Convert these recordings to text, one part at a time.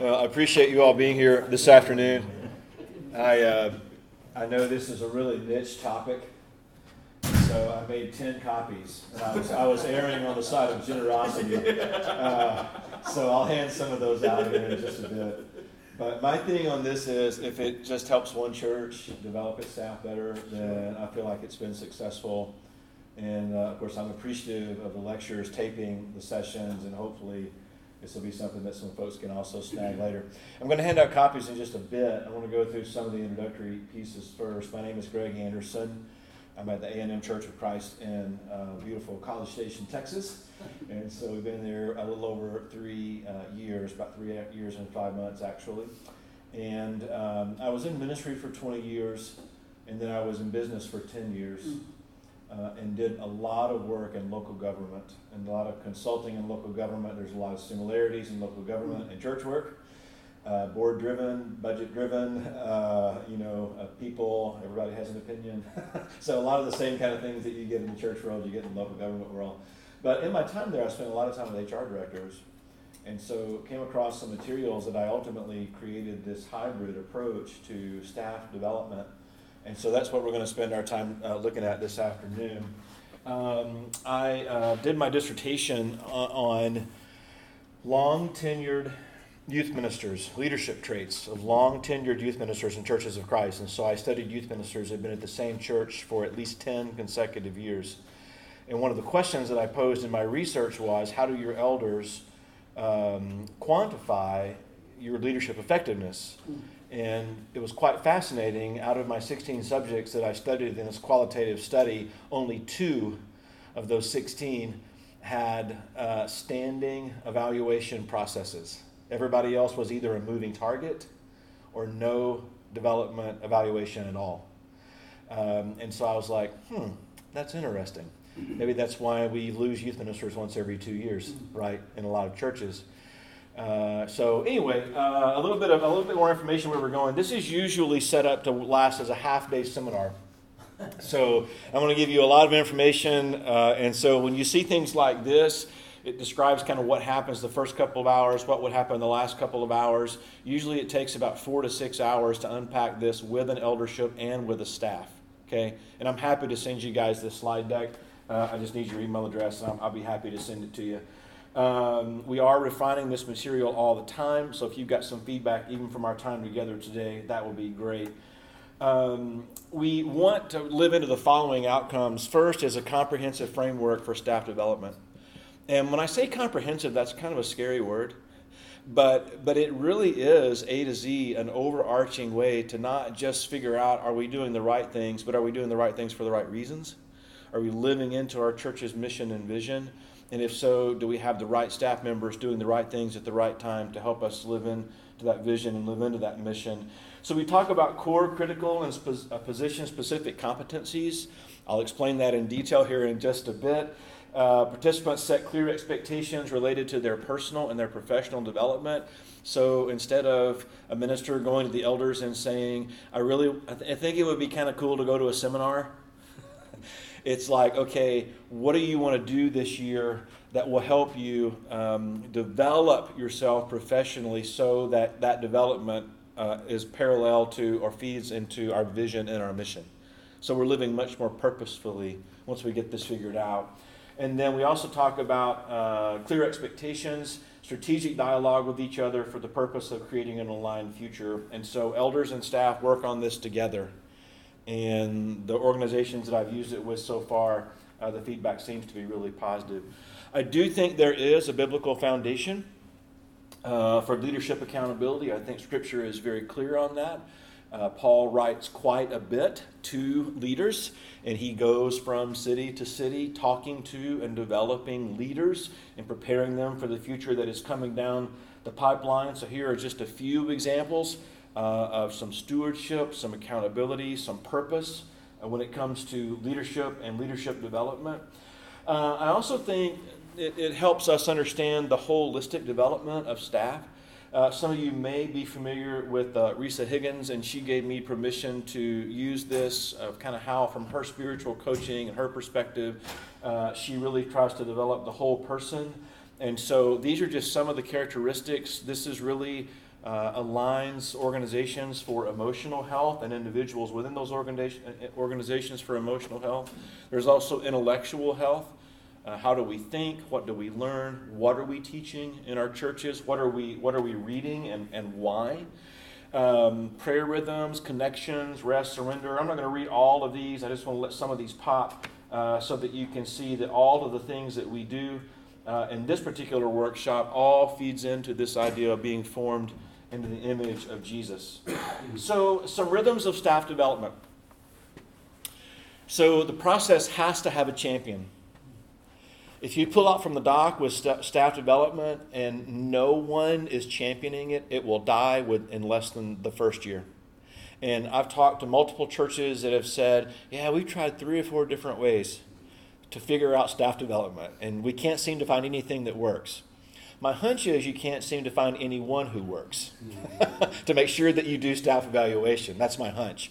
Well, I appreciate you all being here this afternoon. I, uh, I know this is a really niche topic, so I made 10 copies. And I was, I was erring on the side of generosity. Uh, so I'll hand some of those out here in just a bit. But my thing on this is if it just helps one church develop its staff better, then I feel like it's been successful. And uh, of course, I'm appreciative of the lectures, taping the sessions, and hopefully this will be something that some folks can also snag later. I'm going to hand out copies in just a bit. I want to go through some of the introductory pieces first. My name is Greg Anderson. I'm at the A&M Church of Christ in uh, beautiful College Station, Texas. And so we've been there a little over three uh, years, about three years and five months actually. And um, I was in ministry for 20 years, and then I was in business for 10 years uh, and did a lot of work in local government and a lot of consulting in local government. There's a lot of similarities in local government and church work. Uh, board driven, budget driven, uh, you know, uh, people, everybody has an opinion. so a lot of the same kind of things that you get in the church world, you get in the local government world. But in my time there, I spent a lot of time with HR directors. And so came across some materials that I ultimately created this hybrid approach to staff development and so that's what we're going to spend our time uh, looking at this afternoon. Um, I uh, did my dissertation on long tenured youth ministers, leadership traits of long tenured youth ministers in churches of Christ. And so I studied youth ministers who had been at the same church for at least 10 consecutive years. And one of the questions that I posed in my research was how do your elders um, quantify your leadership effectiveness? And it was quite fascinating. Out of my 16 subjects that I studied in this qualitative study, only two of those 16 had uh, standing evaluation processes. Everybody else was either a moving target or no development evaluation at all. Um, and so I was like, hmm, that's interesting. Maybe that's why we lose youth ministers once every two years, right, in a lot of churches. Uh, so anyway, uh, a little bit of a little bit more information where we're going. This is usually set up to last as a half day seminar. So I'm going to give you a lot of information, uh, and so when you see things like this, it describes kind of what happens the first couple of hours, what would happen the last couple of hours. Usually, it takes about four to six hours to unpack this with an eldership and with a staff. Okay, and I'm happy to send you guys this slide deck. Uh, I just need your email address, and i will be happy to send it to you. Um, we are refining this material all the time, so if you've got some feedback, even from our time together today, that would be great. Um, we want to live into the following outcomes. First is a comprehensive framework for staff development. And when I say comprehensive, that's kind of a scary word, but, but it really is A to Z an overarching way to not just figure out are we doing the right things, but are we doing the right things for the right reasons? Are we living into our church's mission and vision? And if so, do we have the right staff members doing the right things at the right time to help us live into that vision and live into that mission? So we talk about core, critical, and uh, position specific competencies. I'll explain that in detail here in just a bit. Uh, participants set clear expectations related to their personal and their professional development. So instead of a minister going to the elders and saying, I really, I, th- I think it would be kind of cool to go to a seminar it's like, okay, what do you want to do this year that will help you um, develop yourself professionally so that that development uh, is parallel to or feeds into our vision and our mission? So we're living much more purposefully once we get this figured out. And then we also talk about uh, clear expectations, strategic dialogue with each other for the purpose of creating an aligned future. And so elders and staff work on this together and the organizations that I've used it with so far, uh, the feedback seems to be really positive. I do think there is a biblical foundation uh, for leadership accountability. I think Scripture is very clear on that. Uh, Paul writes quite a bit to leaders, and he goes from city to city talking to and developing leaders and preparing them for the future that is coming down the pipeline. So, here are just a few examples uh, of some stewardship, some accountability, some purpose uh, when it comes to leadership and leadership development. Uh, I also think it, it, helps us understand the holistic development of staff. Uh, some of you may be familiar with uh, Rhesa Higgins, and she gave me permission to use this of kind of how, from her spiritual coaching and her perspective, she really tries to develop the whole person And so these are just some of the characteristics. This is really uh, aligns organizations for emotional health and individuals within those organization, organizations for emotional health. There's also intellectual health. Uh, how do we think? What do we learn? What are we teaching in our churches? What are we, what are we reading and, and why? Um, prayer rhythms, connections, rest, surrender. I'm not going to read all of these. I just want to let some of these pop uh, so that you can see that all of the things that we do uh, in this particular workshop all feeds into this idea of being formed into the image of Jesus. So, some rhythms of staff development. So, the process has to have a champion. If you pull out from the dock with st- staff development and no one is championing it, it will die in less than the first year. And I've talked to multiple churches that have said, yeah, we've tried three or four different ways to figure out staff development, and we can't seem to find anything that works. My hunch is you can't seem to find anyone who works to make sure that you do staff evaluation. That's my hunch.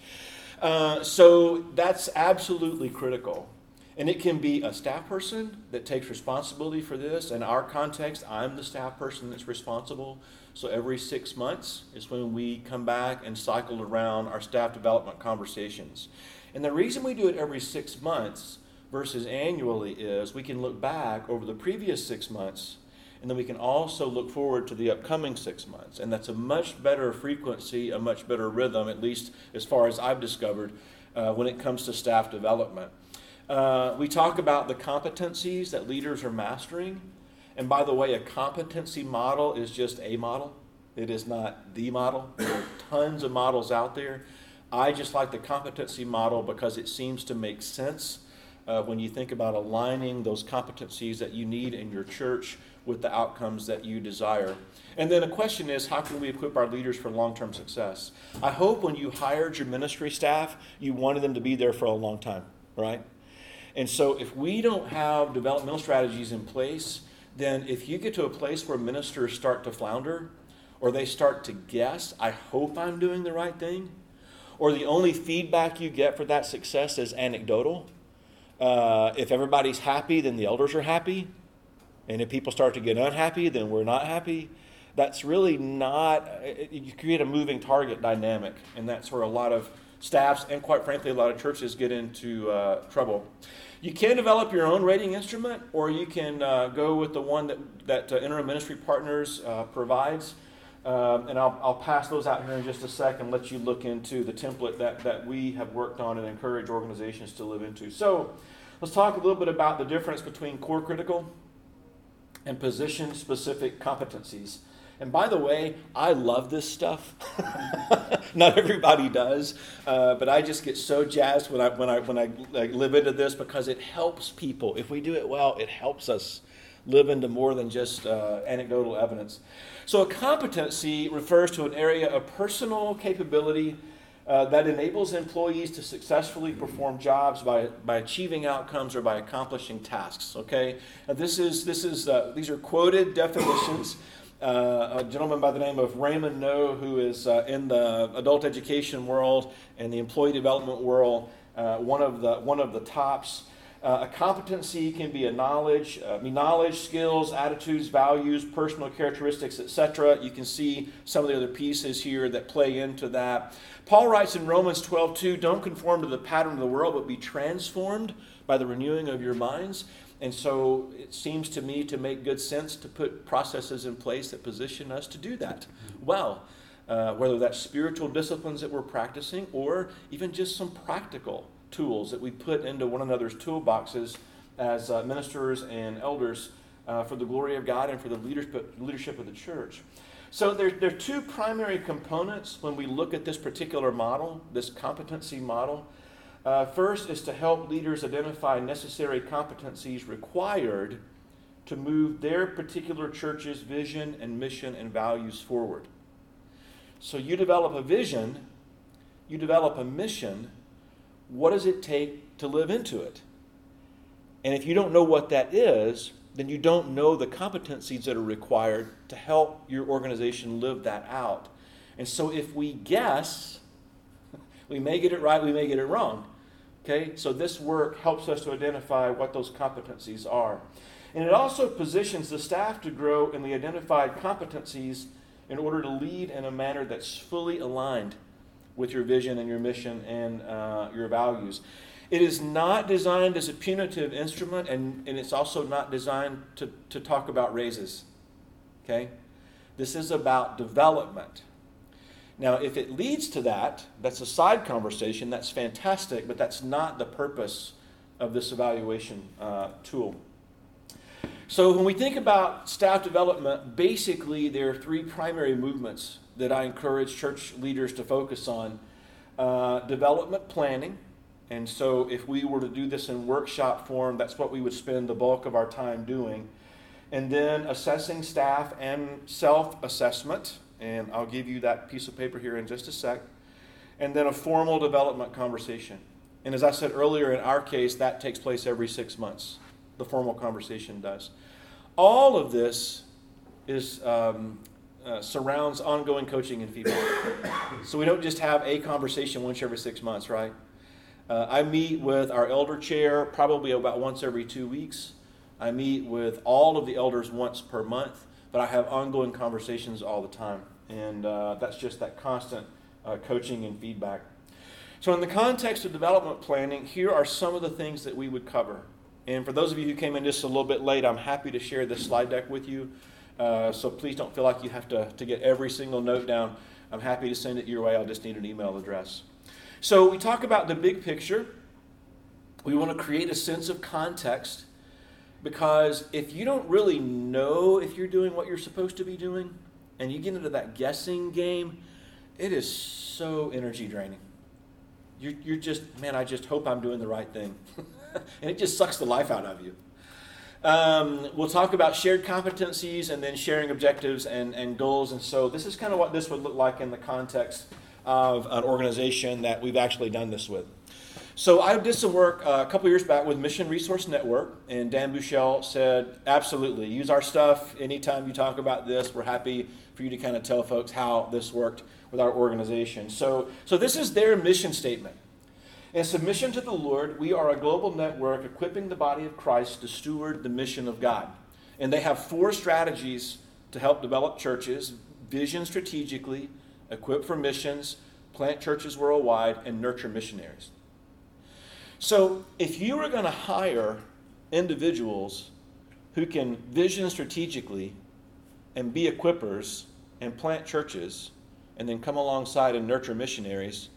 Uh, so that's absolutely critical. And it can be a staff person that takes responsibility for this. In our context, I'm the staff person that's responsible. So every six months is when we come back and cycle around our staff development conversations. And the reason we do it every six months versus annually is we can look back over the previous six months and then we can also look forward to the upcoming six months. And that's a much better frequency, a much better rhythm, at least as far as I've discovered, uh, when it comes to staff development. Uh, we talk about the competencies that leaders are mastering. And by the way, a competency model is just a model, it is not the model. There are tons of models out there. I just like the competency model because it seems to make sense uh, when you think about aligning those competencies that you need in your church with the outcomes that you desire. And then the question is, how can we equip our leaders for long term success? I hope when you hired your ministry staff, you wanted them to be there for a long time, right? And so if we don't have developmental strategies in place, then if you get to a place where ministers start to flounder or they start to guess, I hope I'm doing the right thing, or the only feedback you get for that success is anecdotal. Uh, if everybody's happy, then the elders are happy. And if people start to get unhappy, then we're not happy. That's really not, you create a moving target dynamic. And that's where a lot of staffs and, quite frankly, a lot of churches get into uh, trouble. You can develop your own rating instrument, or you can uh, go with the one that, that uh, Interim Ministry Partners uh, provides. Um, and I'll, I'll pass those out here in just a second, let you look into the template that, that we have worked on and encourage organizations to live into. So let's talk a little bit about the difference between core critical and position specific competencies. And by the way, I love this stuff. Not everybody does, uh, but I just get so jazzed when I when I when I like, live into this because it helps people. If we do it well, it helps us live into more than just uh, anecdotal evidence. So, a competency refers to an area of personal capability uh, that enables employees to successfully perform jobs by, by achieving outcomes or by accomplishing tasks. Okay, this is this is uh, these are quoted definitions uh, a gentleman by the name of Raymond Noe, who is uh, in the adult education world and the employee development world, uh, one of the one of the tops. Uh, a competency can be a knowledge, uh, knowledge, skills, attitudes, values, personal characteristics, etc. You can see some of the other pieces here that play into that. Paul writes in Romans 12, 2, don't conform to the pattern of the world, but be transformed by the renewing of your minds. And so it seems to me to make good sense to put processes in place that position us to do that well. Uh, whether that's spiritual disciplines that we're practicing or even just some practical tools that we put into one another's toolboxes as uh, ministers and elders uh, for the glory of God and for the leadership, leadership of the church. So there, there are two primary components when we look at this particular model, this competency model. Uh, first is to help leaders identify necessary competencies required to move their particular church's vision and mission and values forward. So you develop a vision, you develop a mission. What does it take to live into it? And if you don't know what that is, then you don't know the competencies that are required to help your organization live that out. And so if we guess, we may get it right, we may get it wrong. Okay, so this work helps us to identify what those competencies are. And it also positions the staff to grow in the identified competencies in order to lead in a manner that's fully aligned with your vision and your mission and uh, your values. It is not designed as a punitive instrument, and, and it's also not designed to, to talk about raises. Okay? This is about development. Now, if it leads to that, that's a side conversation, that's fantastic, but that's not the purpose of this evaluation uh, tool. So, when we think about staff development, basically there are three primary movements that I encourage church leaders to focus on uh, development planning. And so, if we were to do this in workshop form, that's what we would spend the bulk of our time doing. And then assessing staff and self assessment. And I'll give you that piece of paper here in just a sec. And then a formal development conversation. And as I said earlier, in our case, that takes place every six months. The formal conversation does. All of this is um, uh, surrounds ongoing coaching and feedback. so we don't just have a conversation once every six months, right? Uh, I meet with our elder chair probably about once every two weeks. I meet with all of the elders once per month, but I have ongoing conversations all the time. And uh, that's just that constant uh, coaching and feedback. So, in the context of development planning, here are some of the things that we would cover. And for those of you who came in just a little bit late, I'm happy to share this slide deck with you. Uh, so please don't feel like you have to, to get every single note down. I'm happy to send it your way. I'll just need an email address. So we talk about the big picture. We want to create a sense of context because if you don't really know if you're doing what you're supposed to be doing and you get into that guessing game, it is so energy draining. You're, you're just, man, I just hope I'm doing the right thing. and it just sucks the life out of you. Um, we'll talk about shared competencies and then sharing objectives and, and goals. And so this is kind of what this would look like in the context of an organization that we've actually done this with. So I did some work uh, a couple years back with Mission Resource Network, and Dan Bouchelle said, absolutely, use our stuff anytime you talk about this. We're happy for you to kind of tell folks how this worked with our organization. So, so this is their mission statement. In submission to the Lord, we are a global network equipping the body of Christ to steward the mission of God. And they have four strategies to help develop churches vision strategically, equip for missions, plant churches worldwide, and nurture missionaries. So, if you are going to hire individuals who can vision strategically and be equippers and plant churches and then come alongside and nurture missionaries,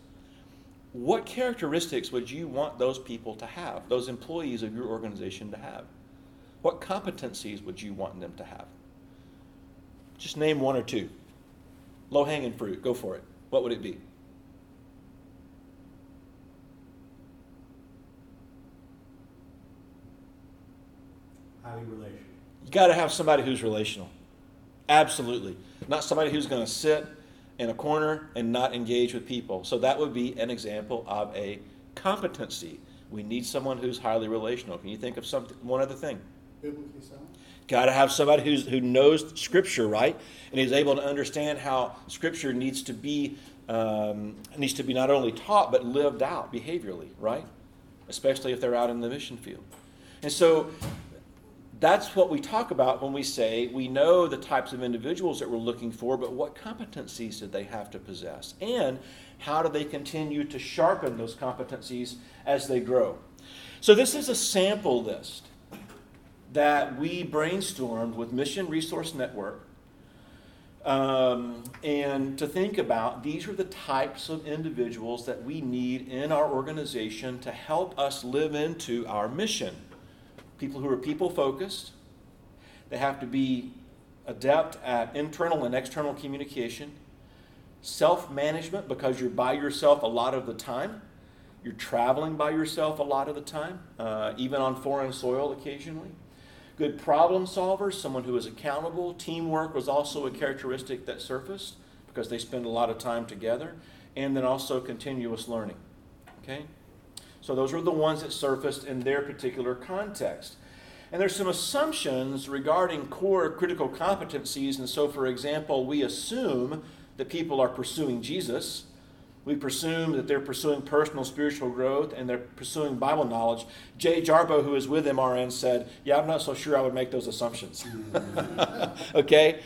what characteristics would you want those people to have, those employees of your organization to have? What competencies would you want them to have? Just name one or two. Low hanging fruit, go for it. What would it be? Highly relational. You got to have somebody who's relational. Absolutely. Not somebody who's going to sit in a corner and not engage with people. So that would be an example of a competency. We need someone who's highly relational. Can you think of some one other thing? Biblically sound. Got to have somebody who's, who knows Scripture, right, and is able to understand how Scripture needs to be um, needs to be not only taught but lived out behaviorally, right? Especially if they're out in the mission field. And so that's what we talk about when we say we know the types of individuals that we're looking for, but what competencies do they have to possess? And how do they continue to sharpen those competencies as they grow? So, this is a sample list that we brainstormed with Mission Resource Network. Um, and to think about these are the types of individuals that we need in our organization to help us live into our mission people who are people focused. They have to be adept at internal and external communication, self management, because you're by yourself a lot of the time. You're traveling by yourself a lot of the time, uh, even on foreign soil occasionally. Good problem solvers, someone who is accountable. Teamwork was also a characteristic that surfaced because they spend a lot of time together. And then also continuous learning. Okay? So those were the ones that surfaced in their particular context. And there's some assumptions regarding core critical competencies. And so, for example, we assume that people are pursuing Jesus. We presume that they're pursuing personal spiritual growth and they're pursuing Bible knowledge. Jay Jarbo, who is with MRN, said, Yeah, I'm not so sure I would make those assumptions. okay?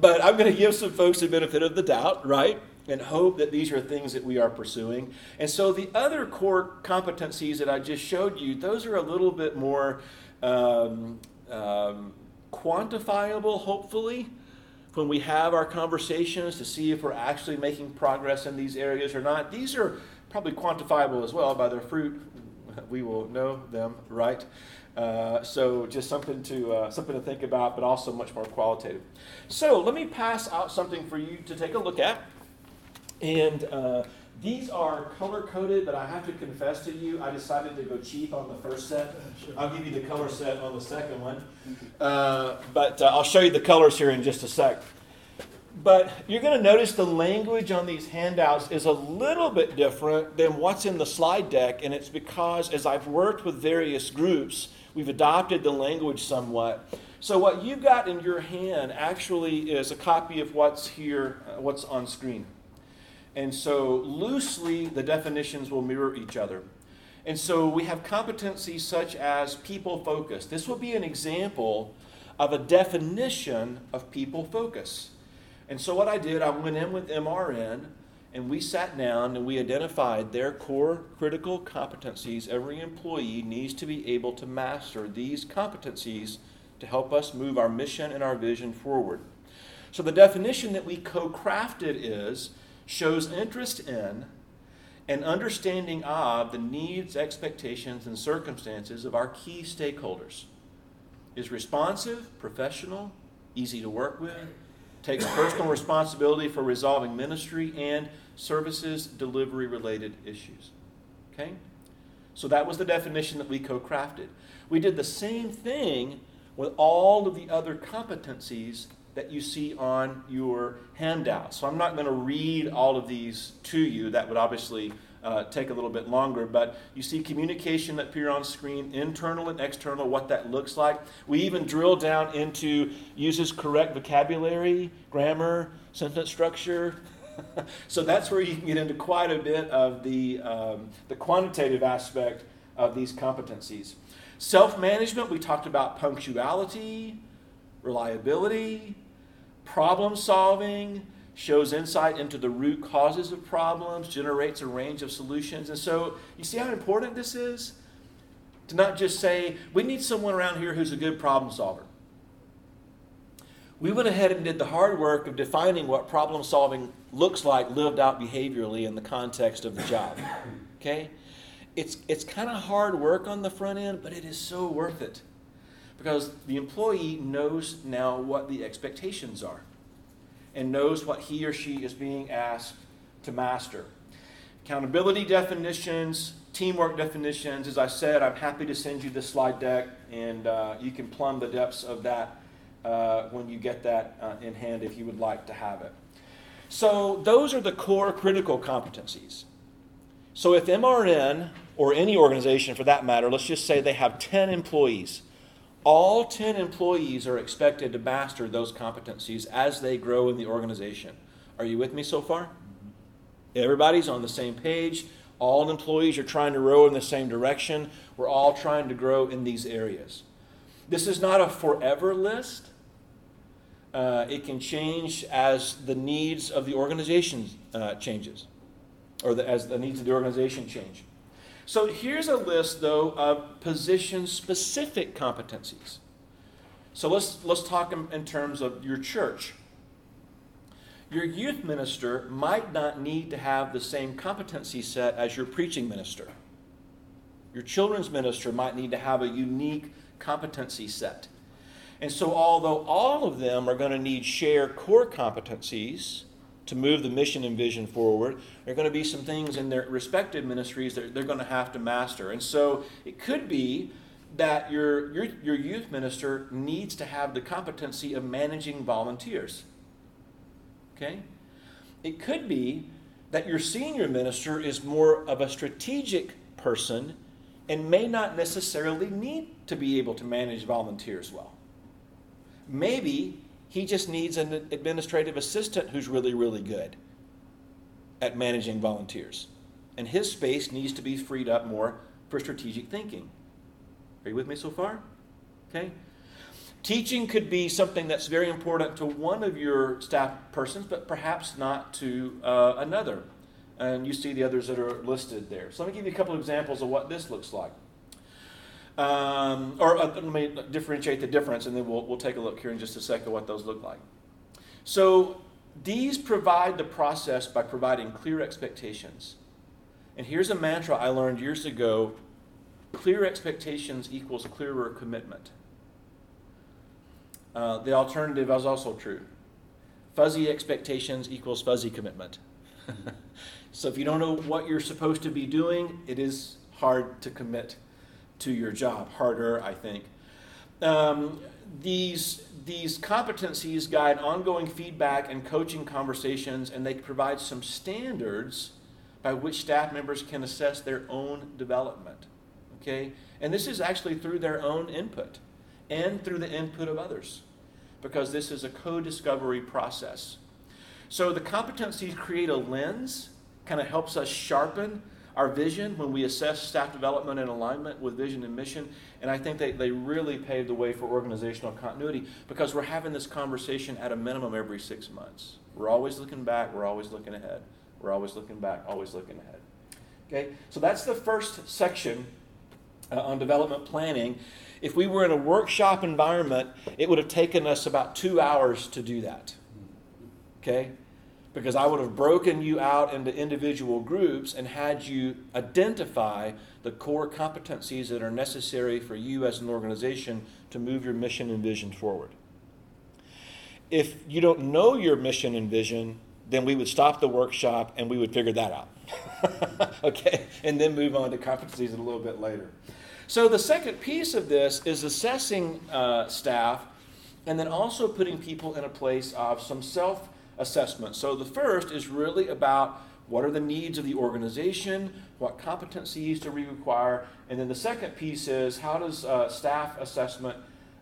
But I'm going to give some folks the benefit of the doubt, right? And hope that these are things that we are pursuing. And so the other core competencies that I just showed you, those are a little bit more um, um, quantifiable, hopefully when we have our conversations to see if we're actually making progress in these areas or not. These are probably quantifiable as well by their fruit. We will know them, right? Uh, so just something to uh, something to think about, but also much more qualitative. So let me pass out something for you to take a look at, and uh, these are color coded, but I have to confess to you, I decided to go cheap on the first set. I'll give you the color set on the second one. Uh, but uh, I'll show you the colors here in just a sec. But you're going to notice the language on these handouts is a little bit different than what's in the slide deck, and it's because as I've worked with various groups, we've adopted the language somewhat. So what you've got in your hand actually is a copy of what's here, uh, what's on screen. And so loosely, the definitions will mirror each other. And so we have competencies such as people focus. This will be an example of a definition of people focus. And so what I did, I went in with MRN and we sat down and we identified their core critical competencies. Every employee needs to be able to master these competencies to help us move our mission and our vision forward. So the definition that we co crafted is shows interest in and understanding of the needs, expectations, and circumstances of our key stakeholders. Is responsive, professional, easy to work with, takes personal responsibility for resolving ministry and services delivery related issues. Okay? So that was the definition that we co crafted. We did the same thing with all of the other competencies that you see on your handout. So I'm not going to read all of these to you. That would obviously uh, take a little bit longer, but you see communication that appear on screen, internal and external, what that looks like. We even drill down into uses correct vocabulary, grammar, sentence structure. so that's where you can get into quite a bit of the, um, the quantitative aspect of these competencies. Self management, we talked about punctuality, reliability, problem solving, shows insight into the root causes of problems, generates a range of solutions. And so, you see how important this is? To not just say, we need someone around here who's a good problem solver. We went ahead and did the hard work of defining what problem solving looks like lived out behaviorally in the context of the job. Okay? It's, it's kind of hard work on the front end, but it is so worth it because the employee knows now what the expectations are and knows what he or she is being asked to master. Accountability definitions, teamwork definitions. As I said, I'm happy to send you the slide deck, and uh, you can plumb the depths of that uh, when you get that uh, in hand if you would like to have it. So, those are the core critical competencies. So, if MRN, or any organization for that matter, let's just say they have 10 employees, all 10 employees are expected to master those competencies as they grow in the organization. Are you with me so far? Everybody's on the same page. All employees are trying to row in the same direction. We're all trying to grow in these areas. This is not a forever list. Uh, it can change as the needs of the organization uh, changes, or the, as the needs of the organization change. So here's a list, though, of position specific competencies. So let's, let's talk in, in terms of your church. Your youth minister might not need to have the same competency set as your preaching minister. Your children's minister might need to have a unique competency set. And so, although all of them are going to need shared core competencies, to move the mission and vision forward. There are going to be some things in their respective ministries that they're going to have to master. And so it could be that your, your, your youth minister needs to have the competency of managing volunteers. Okay? It could be that your senior minister is more of a strategic person and may not necessarily need to be able to manage volunteers well. Maybe he just needs an administrative assistant who's really, really good. at managing volunteers. And his space needs to be freed up more for strategic thinking. Are you with me so far? Okay. Teaching could be something that's very important to one of your staff persons, but perhaps not to uh, another. And you see the others that are listed there. So let me give you a couple of examples of what this looks like. Um, or uh, let me differentiate the difference, and then we'll, we'll take a look here in just a second what those look like. So these provide the process by providing clear expectations. And here's a mantra I learned years ago clear expectations equals clearer commitment. Uh, the alternative is also true. Fuzzy expectations equals fuzzy commitment. so if you don't know what you're supposed to be doing, it is hard to commit to your job. Harder, I think. Um, these these competencies guide ongoing feedback and coaching conversations, and they provide some standards by which staff members can assess their own development. Okay? And this is actually through their own input and through the input of others, because this is a co discovery process. So the competencies create a lens, kind of helps us sharpen our vision when we assess staff development and alignment with vision and mission. And I think they, they really paved the way for organizational continuity because we're having this conversation at a minimum every six months. We're always looking back, we're always looking ahead. We're always looking back, always looking ahead. Okay, so that's the first section uh, on development planning. If we were in a workshop environment, it would have taken us about two hours to do that. Okay? Because I would have broken you out into individual groups and had you identify the core competencies that are necessary for you as an organization to move your mission and vision forward. If you don't know your mission and vision, then we would stop the workshop and we would figure that out. okay? And then move on to competencies a little bit later. So the second piece of this is assessing uh, staff and then also putting people in a place of some self assessment. So the first is really about what are the needs of the organization, what competencies do we require, and then the second piece is how does uh, staff assessment,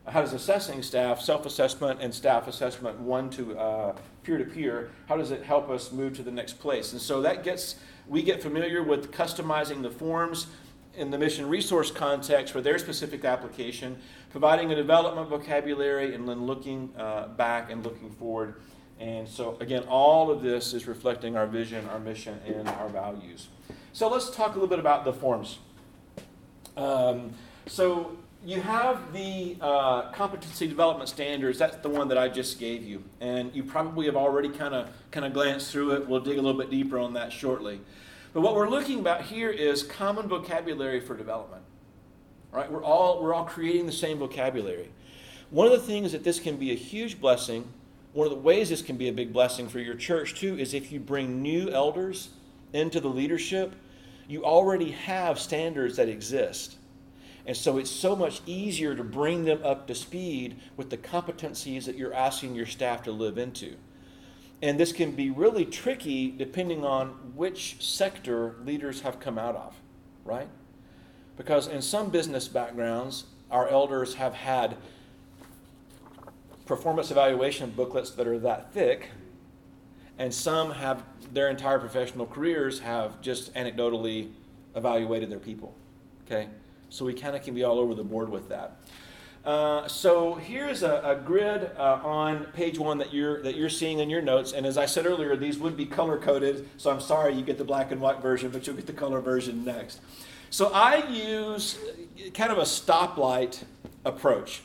how does assessing staff, self-assessment and staff assessment, one to uh, peer-to-peer, how does it help us move to the next place? And so that gets, we get familiar with customizing the forms in the mission resource context for their specific application, providing a development vocabulary, and then looking uh, back and looking forward and so, again, all of this is reflecting our vision, our mission, and our values. So, let's talk a little bit about the forms. Um, so, you have the uh, competency development standards. That's the one that I just gave you, and you probably have already kind of kind of glanced through it. We'll dig a little bit deeper on that shortly. But what we're looking about here is common vocabulary for development. Right? We're all we're all creating the same vocabulary. One of the things that this can be a huge blessing one of the ways this can be a big blessing for your church, too, is if you bring new elders into the leadership, you already have standards that exist. And so it's so much easier to bring them up to speed with the competencies that you're asking your staff to live into. And this can be really tricky depending on which sector leaders have come out of, right? Because in some business backgrounds, our elders have had performance evaluation booklets that are that thick, and some have their entire professional careers have just anecdotally evaluated their people. Okay, so we kind of can be all over the board with that. Uh, so here's a, a grid uh, on page one that you're that you're seeing in your notes, and as I said earlier, these would be color coded. So I'm sorry you get the black and white version, but you'll get the color version next. So I use kind of a stoplight approach.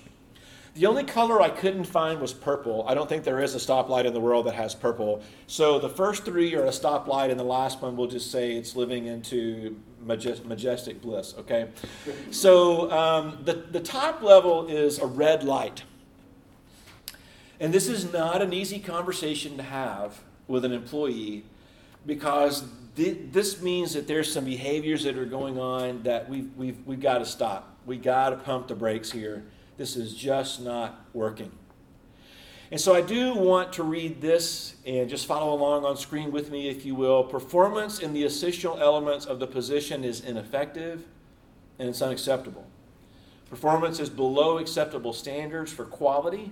The only color I couldn't find was purple. I don't think there is a stoplight in the world that has purple. So the first three are a stoplight, and the last one we'll just say it's living into majestic bliss, okay? So um, the, the top level is a red light. And this is not an easy conversation to have with an employee because th- this means that there's some behaviors that are going on that we've, we've, we've got to stop. we got to pump the brakes here this is just not working. And so I do want to read this and just follow along on screen with me, if you will. Performance in the essential elements of the position is ineffective and it's unacceptable. Performance is below acceptable standards for quality,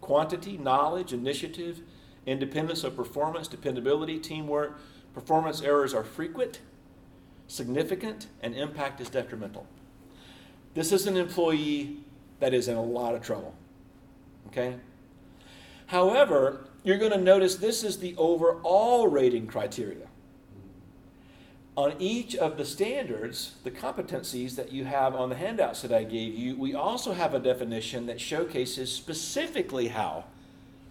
quantity, knowledge, initiative, independence of performance, dependability, teamwork, Performance errors are frequent, significant, and impact is detrimental. This is an employee that is in a lot of trouble. Okay? However, you're going to notice this is the overall rating criteria. On each of the standards, the competencies that you have on the handouts that I gave you, we also have a definition that showcases specifically how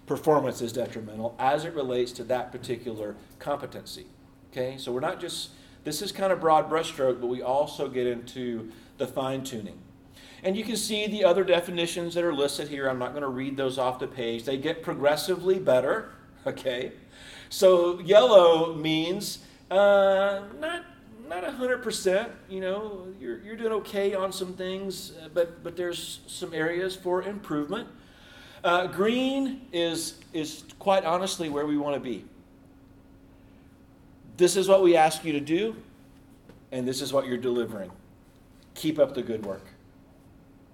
performance is detrimental as it relates to that particular competency. Okay, so we're not just, this is kind of broad brushstroke, but we also get into the fine tuning. And you can see the other definitions that are listed here. I'm not going to read those off the page. They get progressively better. Okay, so yellow means uh, not not 100%. You know, you're, you're doing okay on some things, uh, but, but there's some areas for improvement. Uh, green is, is quite honestly where we want to be. This is what we ask you to do, and this is what you're delivering. Keep up the good work.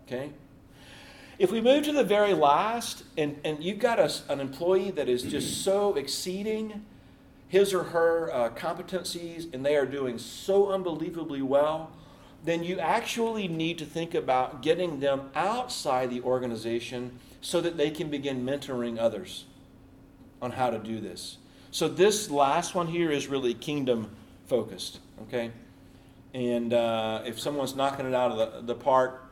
Okay? If we move to the very last, and, and you've got a, an employee that is just so exceeding his or her uh, competencies and they are doing so unbelievably well, then you actually need to think about getting them outside the organization so that they can begin mentoring others on how to do this. So, this last one here is really kingdom focused, okay? And uh, if someone's knocking it out of the, the park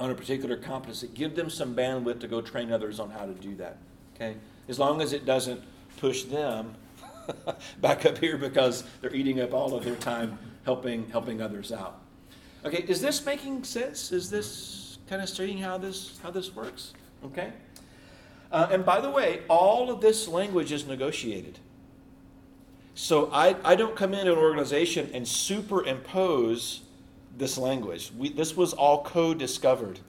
on a particular competency, give them some bandwidth to go train others on how to do that, okay? As long as it doesn't push them back up here because they're eating up all of their time helping, helping others out. Okay, is this making sense? Is this kind of stating how this, how this works? Okay? Uh, and by the way, all of this language is negotiated. So I, I don't come into an organization and superimpose this language. We, this was all co discovered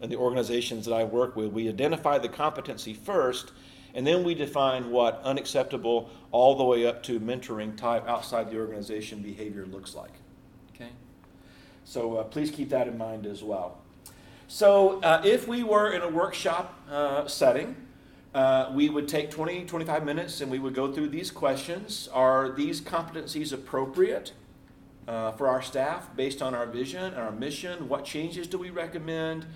in the organizations that I work with. We identify the competency first, and then we define what unacceptable all the way up to mentoring type outside the organization behavior looks like. Okay? So uh, please keep that in mind as well. So, uh, if we were in a workshop uh, setting, uh, we would take 20, 25 minutes and we would go through these questions. Are these competencies appropriate uh, for our staff based on our vision and our mission? What changes do we recommend?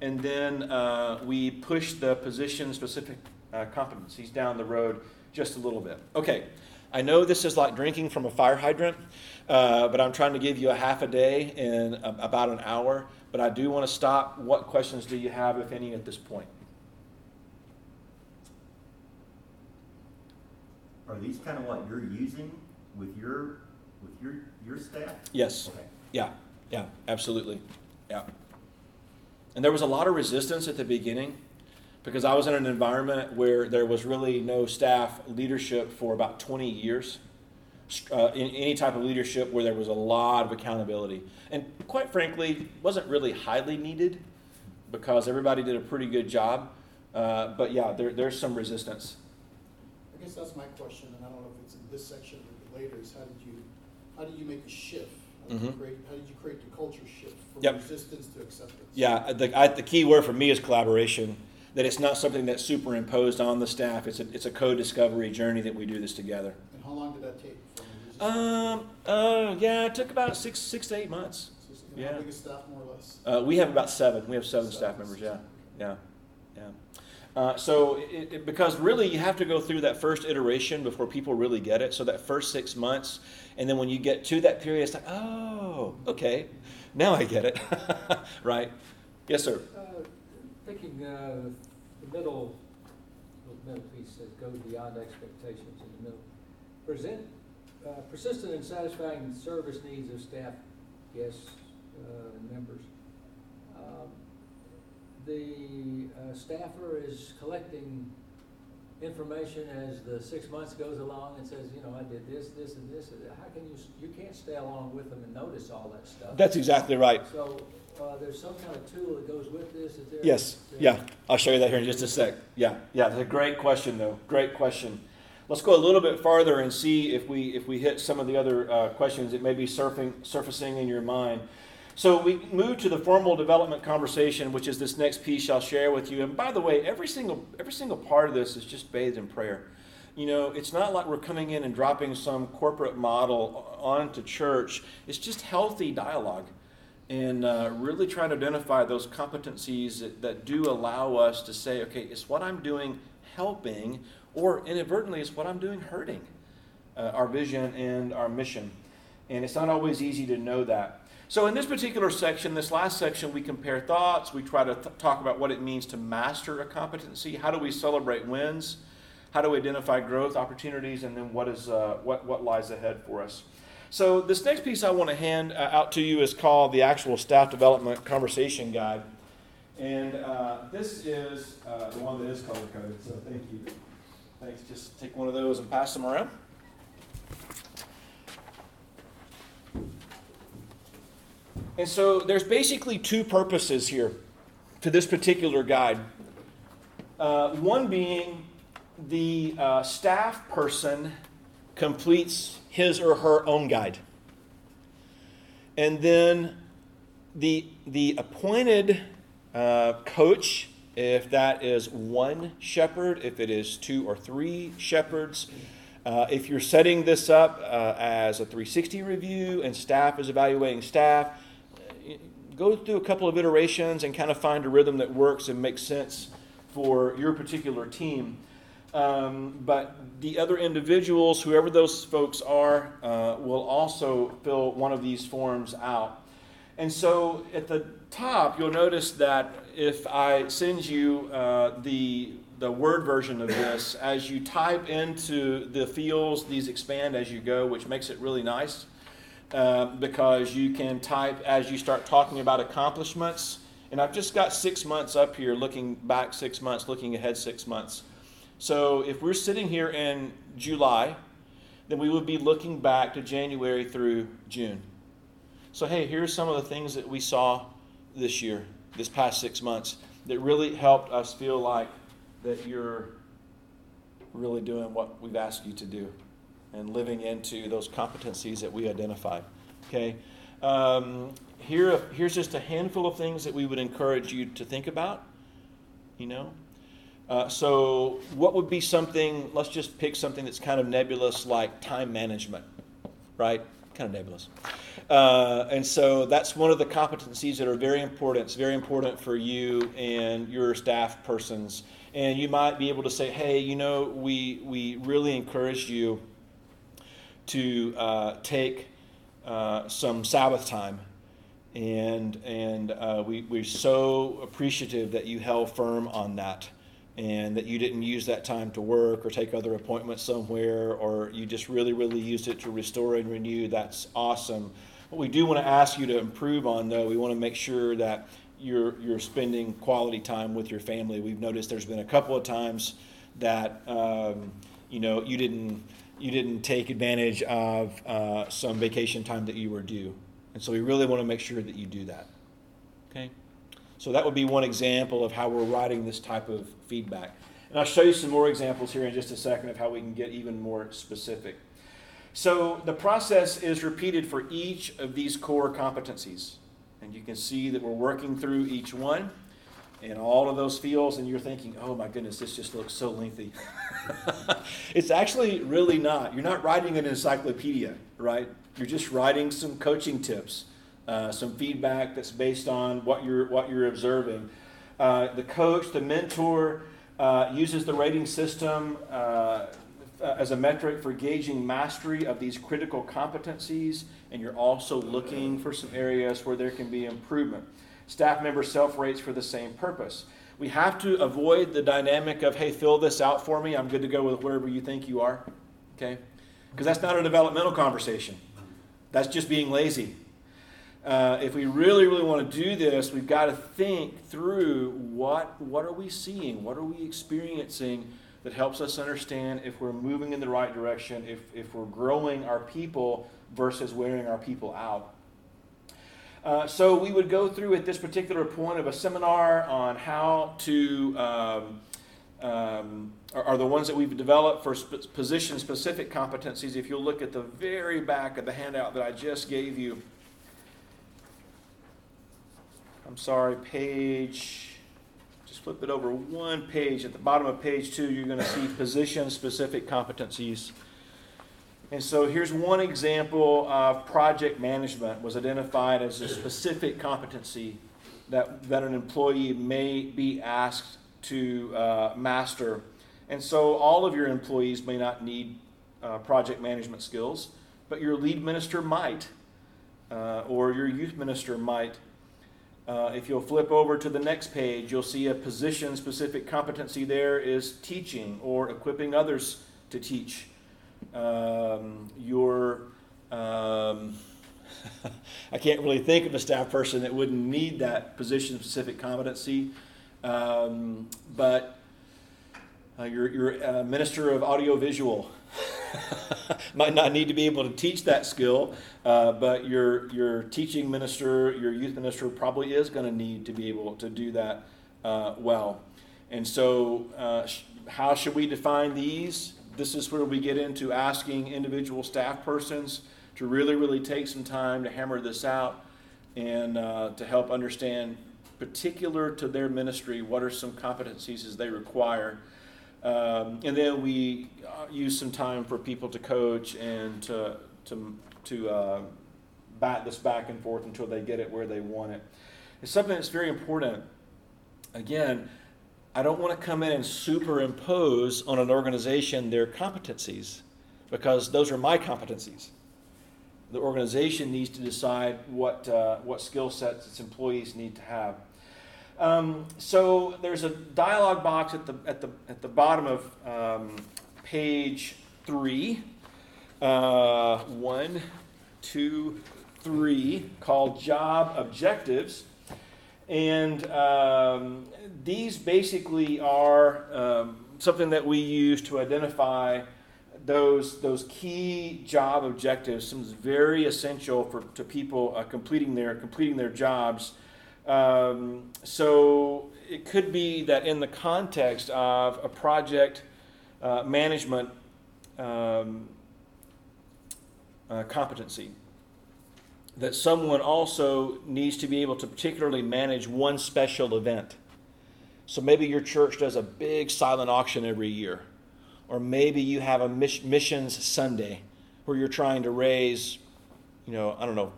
And then uh, we push the position specific uh, competencies down the road just a little bit. Okay, I know this is like drinking from a fire hydrant, but I'm trying to give you a half a day in about an hour but I do want to stop. What questions do you have, if any, at this point? Are these kind of what you're using with your with your your staff? Yes. Okay. Yeah. Yeah. Absolutely. Yeah. And there was a lot of resistance at the beginning because I was in an environment where there was really no staff leadership for about 20 years uh, in any type of leadership where there was a lot of accountability. And quite frankly, wasn't really highly needed because everybody did a pretty good job. Uh, but yeah, there, there's some resistance. I guess that's my question, and I don't know if it's in this section or later, is how did you, how did you make a shift? How did you Mhm. create, how did you create the culture shift from Yep. resistance to acceptance? Yeah, the, I, the key word for me is collaboration. That it's not something that's superimposed on the staff. It's a, it's a co-discovery journey that we do this together. And how long did that take? Um, uh, yeah, it took about six, six to eight months. and yeah. How big is staff, more or less? Uh, we have about seven. We have seven staff members. Yeah, yeah, yeah. Uh, so, it, it, because really, you have to go through that first iteration before people really get it. So that first six months, and then when you get to that period, it's like, oh, okay, now I get it, right? Yes, sir. Uh, Thinking, uh, the middle, the middle piece says goes beyond expectations in the middle. Present, uh, persistent and satisfying service needs of staff, guests, uh, and members. Um, The uh, staffer is collecting information as the six months goes along and says, you know, I did this, this, and this. How can you, you can't stay along with them and notice all that stuff. That's exactly right. So, uh, there's some kind of tool that goes with this, is there? Yes. Yeah. I'll show you that here in just a sec. Yeah. Yeah. That's a great question, though. Great question. Let's go a little bit farther and see if we if we hit some of the other uh, questions that may be surfing surfacing in your mind. So we move to the formal development conversation, which is this next piece I'll share with you. And by the way, every single every single part of this is just bathed in prayer. you know, it's not like we're coming in and dropping some corporate model onto church. It's just healthy dialogue and uh, really trying to identify those competencies that, that do allow us to say, okay, is what I'm doing helping, or inadvertently, is what I'm doing hurting uh, our vision and our mission? And it's not always easy to know that. So, in this particular section, this last section, we compare thoughts. We try to th- talk about what it means to master a competency. How do we celebrate wins? How do we identify growth opportunities? And then what, is, uh, what, what lies ahead for us? So, this next piece I want to hand uh, out to you is called the actual Staff Development Conversation Guide. And uh, this is uh, the one that is color coded, so thank you. Thanks. Just take one of those and pass them around. And so there's basically two purposes here to this particular guide. Uh, one being the uh, staff person completes his or her own guide. And then the, the appointed uh, coach, if that is one shepherd, if it is two or three shepherds, uh, if you're setting this up uh, as a 360 review and staff is evaluating staff, go through a couple of iterations and kind of find a rhythm that works and makes sense for your particular team. Um, but the other individuals, whoever those folks are, uh, will also fill one of these forms out. And so at the top, you'll notice that if I send you uh, the the word version of this, as you type into the fields, these expand as you go, which makes it really nice. Uh, because you can type as you start talking about accomplishments. And I've just got six months up here, looking back six months, looking ahead six months. So if we're sitting here in July, then we would be looking back to January through June. So, hey, here's some of the things that we saw this year, this past six months, that really helped us feel like that you're really doing what we've asked you to do and living into those competencies that we identified. Okay? Um, here, here's just a handful of things that we would encourage you to think about. You know? Uh, so, what would be something, let's just pick something that's kind of nebulous like time management, right? Kind of nebulous. Uh, and so, that's one of the competencies that are very important. It's very important for you and your staff persons. And you might be able to say, hey, you know, we, we really encourage you to uh, take uh, some Sabbath time. And, and uh, we, we're so appreciative that you held firm on that and that you didn't use that time to work or take other appointments somewhere or you just really, really used it to restore and renew. That's awesome. What we do want to ask you to improve on, though, we want to make sure that you're, you're spending quality time with your family. We've noticed there's been a couple of times that, um, you know, you didn't you didn't take advantage of uh, some vacation time that you were due. And so we really want to make sure that you do that. Okay? So that would be one example of how we're writing this type of feedback. And I'll show you some more examples here in just a second of how we can get even more specific. So the process is repeated for each of these core competencies. And you can see that we're working through each one in all of those fields, and you're thinking, oh my goodness, this just looks so lengthy. it's actually really not. You're not writing an encyclopedia, right? You're just writing some coaching tips, uh, some feedback that's based on what you're what you're observing. Uh, the coach, the mentor, uh, uses the rating system uh, as a metric for gauging mastery of these critical competencies, and you're also looking for some areas where there can be improvement. Staff member self rates for the same purpose. We have to avoid the dynamic of, hey, fill this out for me. I'm good to go with wherever you think you are. Okay? Because that's not a developmental conversation. That's just being lazy. Uh, if we really, really want to do this, we've got to think through what, what are we seeing? What are we experiencing that helps us understand if we're moving in the right direction, if, if we're growing our people versus wearing our people out. Uh, so we would go through at this particular point of a seminar on how to, um, um, are, are, the ones that we've developed for sp- position specific competencies. If you'll look at the very back of the handout that I just gave you, I'm sorry, page, just flip it over one page. At the bottom of page two, you're going to see position specific competencies. And so here's one example of project management was identified as a specific competency that, that an employee may be asked to uh, master. And so all of your employees may not need uh, project management skills, but your lead minister might, uh, or your youth minister might. Uh, if you'll flip over to the next page, you'll see a position specific competency there is teaching or equipping others to teach. Um, your, um, I can't really think of a staff person that wouldn't need that position specific competency, um, but uh, your, your uh, minister of audiovisual might not need to be able to teach that skill, uh, but your, your teaching minister, your youth minister probably is going to need to be able to do that uh, well. And so, uh, sh- how should we define these? This is where we get into asking individual staff persons to really, really take some time to hammer this out and uh, to help understand, particular to their ministry, what are some competencies as they require. Um, and then we uh, use some time for people to coach and to, to, to uh, bat this back and forth until they get it where they want it. It's something that's very important. Again, I don't want to come in and superimpose on an organization their competencies because those are my competencies. The organization needs to decide what, uh, what skill sets its employees need to have. Um, so there's a dialog box at the, at the, at the bottom of um, page three. Uh, one, two, three, called Job Objectives. And um, these basically are um, something that we use to identify those, those key job objectives, some very essential for to people uh, completing their completing their jobs. Um, so it could be that in the context of a project uh, management um, uh, competency, that someone also needs to be able to particularly manage one special event. So maybe your church does a big silent auction every year, or maybe you have a missions Sunday where you're trying to raise, you know, I don't know,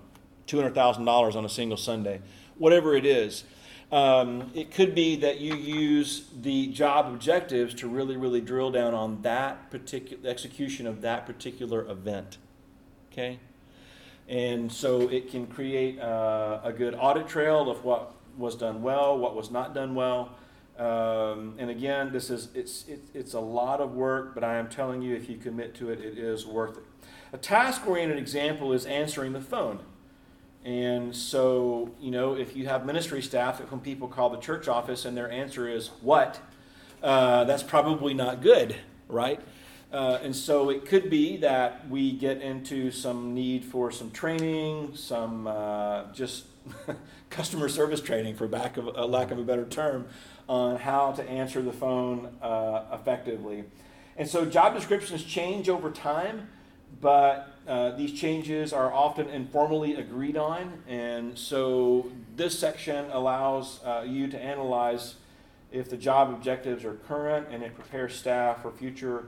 $200,000 on a single Sunday. Whatever it is. Um, it could be that you use the job objectives to really, really drill down on that particular execution of that particular event. Okay? And so it can create uh, a good audit trail of what was done well, what was not done well. Um, and again, this is it's it, it's a lot of work, but I am telling you, if you commit to it, it is worth it. A task-oriented example is answering the phone. And so, you know, if you have ministry staff, when people call the church office and their answer is what, uh, that's probably not good, right? Uh, and so it could be that we get into some need for some training, some uh, just customer service training, for back of, a lack of a better term, on how to answer the phone uh, effectively. And so job descriptions change over time, but uh, these changes are often informally agreed on. And so this section allows uh, you to analyze if the job objectives are current and it prepares staff for future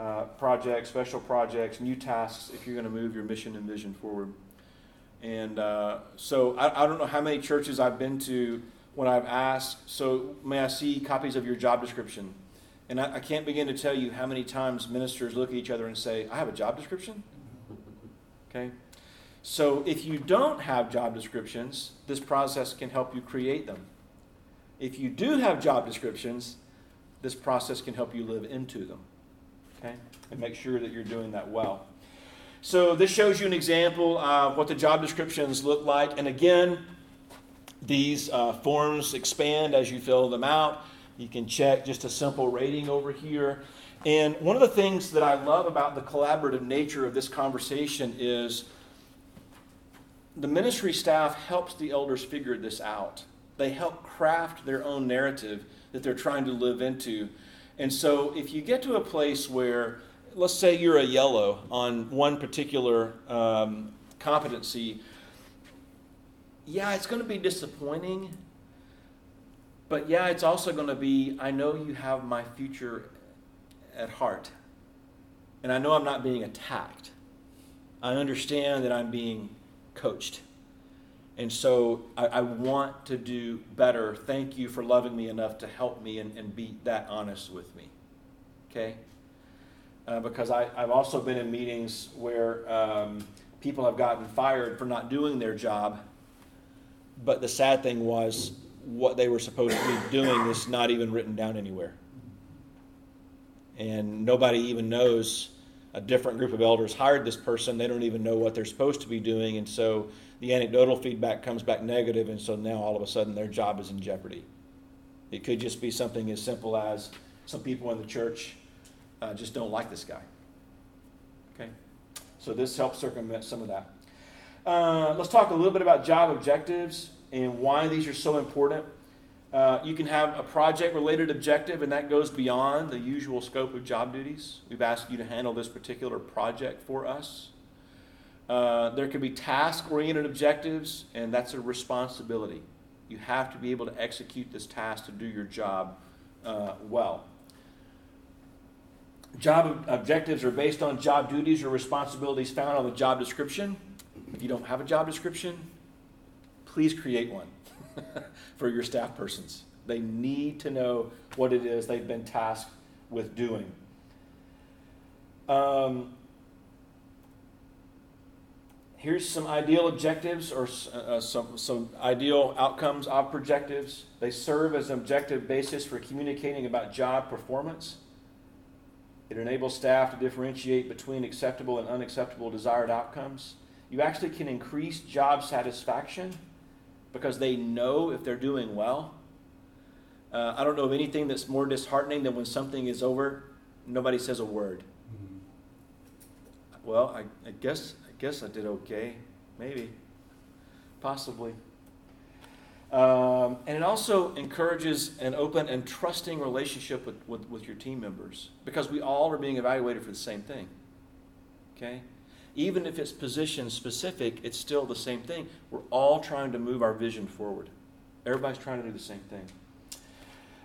uh, projects, special projects, new tasks if you're going to move your mission and vision forward. And uh, so I, I don't know how many churches I've been to when I've asked, so may I see copies of your job description? And I, I can't begin to tell you how many times ministers look at each other and say, I have a job description? Okay? So if you don't have job descriptions, this process can help you create them. If you do have job descriptions, this process can help you live into them. Okay? And make sure that you're doing that well. So this shows you an example of what the job descriptions look like. And again, these uh, forms expand as you fill them out. You can check just a simple rating over here. And one of the things that I love about the collaborative nature of this conversation is the ministry staff helps the elders figure this out. They help craft their own narrative that they're trying to live into. And so if you get to a place where, let's say you're a yellow on one particular um, competency, yeah, it's going to be disappointing, But yeah, it's also going to be I know you have my future at heart. And I know I'm not being attacked. I understand that I'm being coached. And so I, I, want to do better. Thank you for loving me enough to help me and, and be that honest with me. Okay? Uh, because I, I've also been in meetings where um, people have gotten fired for not doing their job. But the sad thing was, what they were supposed to be doing is not even written down anywhere. And nobody even knows a different group of elders hired this person. They don't even know what they're supposed to be doing. And so the anecdotal feedback comes back negative, and so now all of a sudden their job is in jeopardy. It could just be something as simple as some people in the church uh, just don't like this guy. Okay? So this helps circumvent some of that. Uh, let's talk a little bit about job objectives and why these are so important. Uh, you can have a project related objective, and that goes beyond the usual scope of job duties. We've asked you to handle this particular project for us. Uh, there could be task oriented objectives, and that's a responsibility. You have to be able to execute this task to do your job uh, well. Job objectives are based on job duties or responsibilities found on the job description. If you don't have a job description, please create one. for your staff persons. They need to know what it is they've been tasked with doing. Um, here's some ideal objectives or uh, uh, some, some ideal outcomes of projectives. They serve as an objective basis for communicating about job performance. It enables staff to differentiate between acceptable and unacceptable desired outcomes. You actually can increase job satisfaction because they know if they're doing well. Uh, I don't know of anything that's more disheartening than when something is over, nobody says a word. Mm-hmm. Well, I, I guess guess I did okay, maybe, possibly. Um, and it also encourages an open and trusting relationship with, with, with your team members because we all are being evaluated for the same thing. Okay? even if it's position specific, it's still the same thing. We're all trying to move our vision forward. Everybody's trying to do the same thing.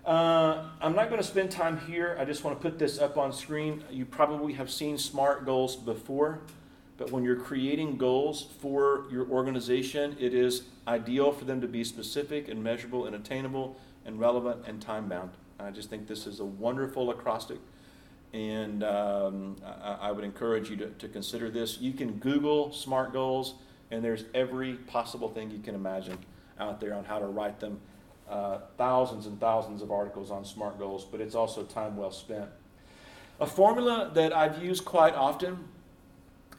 Uh, I'm not going to spend time here. I just want to put this up on screen. You probably have seen SMART goals before, but when you're creating goals for your organization, it is ideal for them to be specific and measurable and attainable and relevant and time bound. I just think this is a wonderful acrostic and um, I, I, would encourage you to, to consider this. You can Google SMART goals, and there's every possible thing you can imagine out there on how to write them. Uh, thousands and thousands of articles on SMART goals, but it's also time well spent. A formula that I've used quite often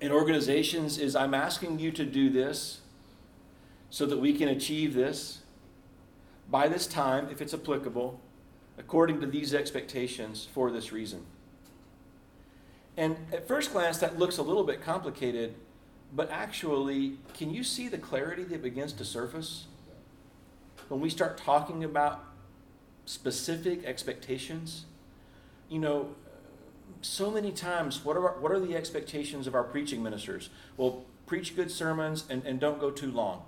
in organizations is I'm asking you to do this so that we can achieve this by this time, if it's applicable, according to these expectations for this reason. And at first glance, that looks a little bit complicated, but actually, can you see the clarity that begins to surface when we start talking about specific expectations? You know, so many times, what are, what are the expectations of our preaching ministers? Well, preach good sermons and, and don't go too long.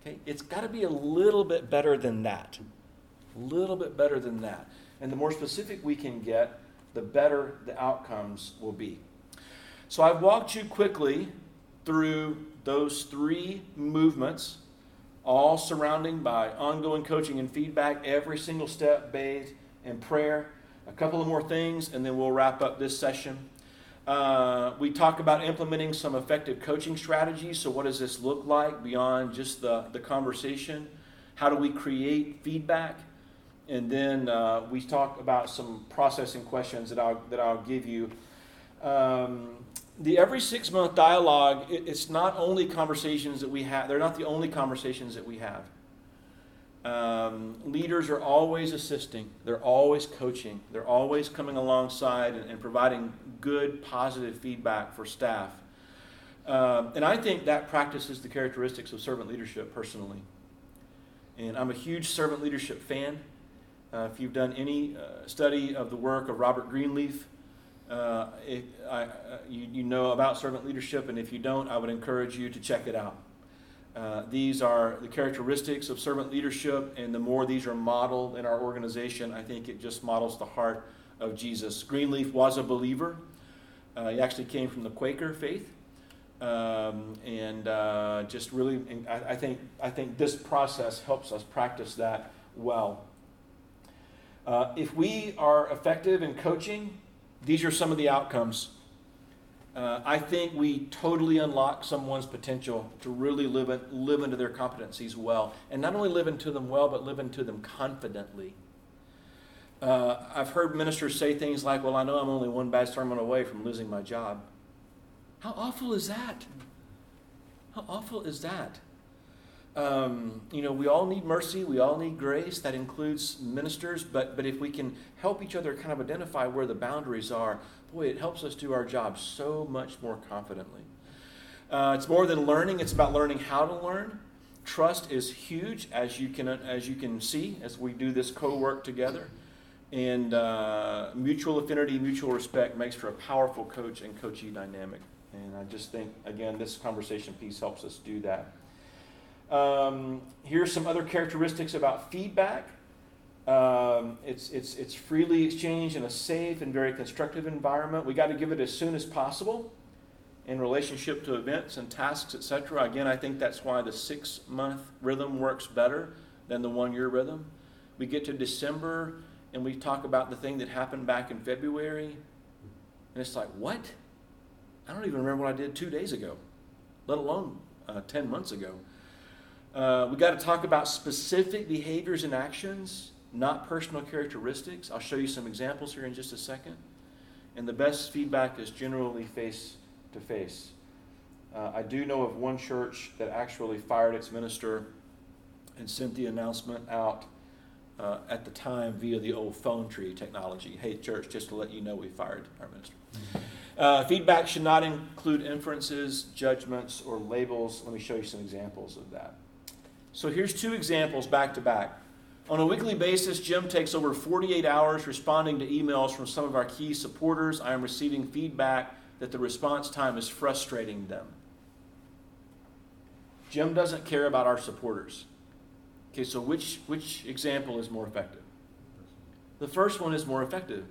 Okay, it's got to be a little bit better than that. A little bit better than that. And the more specific we can get, the better the outcomes will be. So I've walked you quickly through those three movements, all surrounding by ongoing coaching and feedback, every single step bathed in prayer. A couple of more things, and then we'll wrap up this session. Uh, we talk about implementing some effective coaching strategies. So, what does this look like beyond just the, the conversation? How do we create feedback? and then uh, we talk about some processing questions that I'll, that I'll give you. Um, the every six month dialogue, it, it's not only conversations that we have, they're not the only conversations that we have. Um, leaders are always assisting, they're always coaching, they're always coming alongside and, and providing good, positive feedback for staff. Um, and I think that practices the characteristics of servant leadership personally. And I'm a huge servant leadership fan. Uh, if you've done any uh, study of the work of Robert Greenleaf, uh, it, I, uh, you, you, know about servant leadership, and if you don't, I would encourage you to check it out. Uh, these are the characteristics of servant leadership, and the more these are modeled in our organization, I think it just models the heart of Jesus. Greenleaf was a believer. Uh, he actually came from the Quaker faith, um, and uh, just really, I, I think I think this process helps us practice that well. Uh, if we are effective in coaching, these are some of the outcomes. Uh, I think we totally unlock someone's potential to really live, in, live into their competencies well. And not only live into them well, but live into them confidently. Uh, I've heard ministers say things like, Well, I know I'm only one bad sermon away from losing my job. How awful is that? How awful is that? Um, you know, we all need mercy, we all need grace. That includes ministers, but, but if we can help each other kind of identify where the boundaries are, boy, it helps us do our job so much more confidently. Uh, it's more than learning, it's about learning how to learn. Trust is huge, as you can, as you can see, as we do this co work together. And uh, mutual affinity, mutual respect makes for a powerful coach and coachee dynamic. And I just think, again, this conversation piece helps us do that. Um, here's some other characteristics about feedback. Um, it's, it's, it's freely exchanged in a safe and very constructive environment. We got to give it as soon as possible in relationship to events and tasks, etc. Again, I think that's why the six month rhythm works better than the one year rhythm. We get to December and we talk about the thing that happened back in February, and it's like, what? I don't even remember what I did two days ago, let alone uh, 10 months ago. Uh, we got to talk about specific behaviors and actions, not personal characteristics. I'll show you some examples here in just a second. And the best feedback is generally face to face. Uh, I do know of one church that actually fired its minister and sent the announcement out uh, at the time via the old phone tree technology. Hey, church, just to let you know we fired our minister. Uh, feedback should not include inferences, judgments, or labels. Let me show you some examples of that. So here's two examples back to back. On a weekly basis, Jim takes over 48 hours responding to emails from some of our key supporters. I am receiving feedback that the response time is frustrating them. Jim doesn't care about our supporters. Okay, so which, which example is more effective? The first one is more effective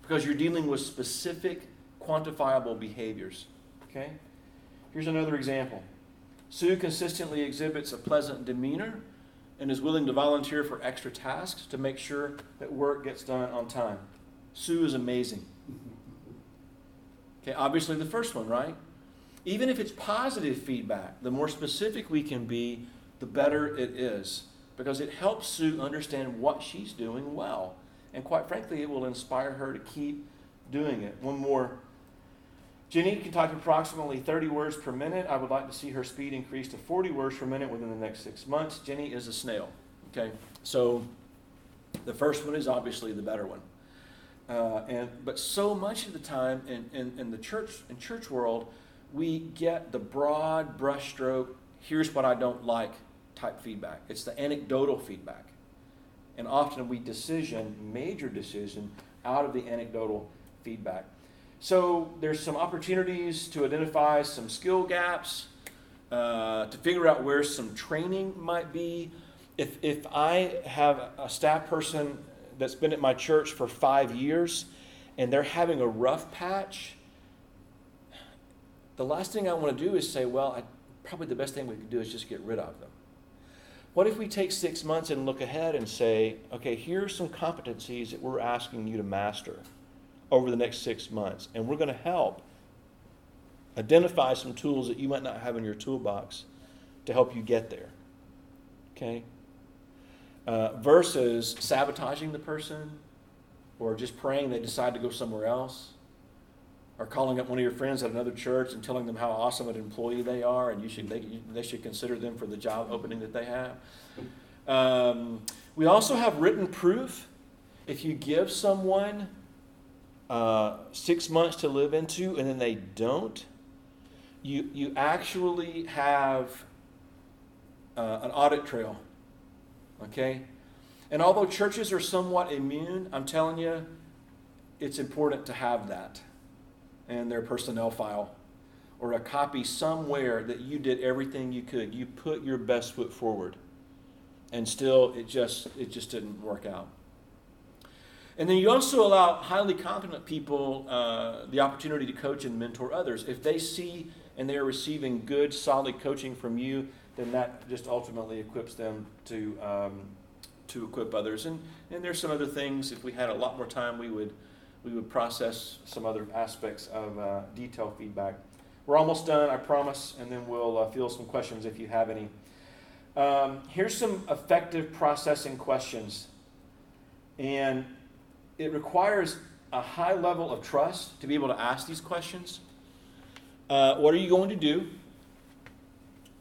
because you're dealing with specific, quantifiable behaviors. Okay? Here's another example. Sue consistently exhibits a pleasant demeanor and is willing to volunteer for extra tasks to make sure that work gets done on time. Sue is amazing. Okay, obviously the first one, right? Even if it's positive feedback, the more specific we can be, the better it is because it helps Sue understand what she's doing well. And quite frankly, it will inspire her to keep doing it. One more Jenny can type approximately 30 words per minute. I would like to see her speed increase to 40 words per minute within the next six months. Jenny is a snail. Okay, so the first one is obviously the better one. Uh, and but so much of the time in, in, in the church in church world, we get the broad brushstroke. Here's what I don't like type feedback. It's the anecdotal feedback, and often we decision major decision out of the anecdotal feedback. So there's some opportunities to identify some skill gaps, uh, to figure out where some training might be. If, if I have a staff person that's been at my church for five years and they're having a rough patch, the last thing I want to do is say, well, I, probably the best thing we could do is just get rid of them. What if we take six months and look ahead and say, okay, here's some competencies that we're asking you to master? Over the next six months. And we're going to help identify some tools that you might not have in your toolbox to help you get there. Okay? Uh, versus sabotaging the person or just praying they decide to go somewhere else or calling up one of your friends at another church and telling them how awesome an employee they are and you should they, they should consider them for the job opening that they have um, we also have written proof if you give someone uh, six months to live into and then they don't, you, you actually have uh, an audit trail. Okay? And although churches are somewhat immune, I'm telling you, it's important to have that in their personnel file. or a copy somewhere that you did everything you could. You put your best foot forward. And still it just it just didn't work out. And then you also allow highly competent people uh, the opportunity to coach and mentor others. If they see and they are receiving good, solid coaching from you, then that just ultimately equips them to um, to equip others. And and there's some other things. If we had a lot more time, we would we would process some other aspects of uh, detailed feedback. We're almost done, I promise, and then we'll uh, field some questions if you have any. Um, here's some effective processing questions, and it requires a high level of trust to be able to ask these questions. Uh, what are you going to do?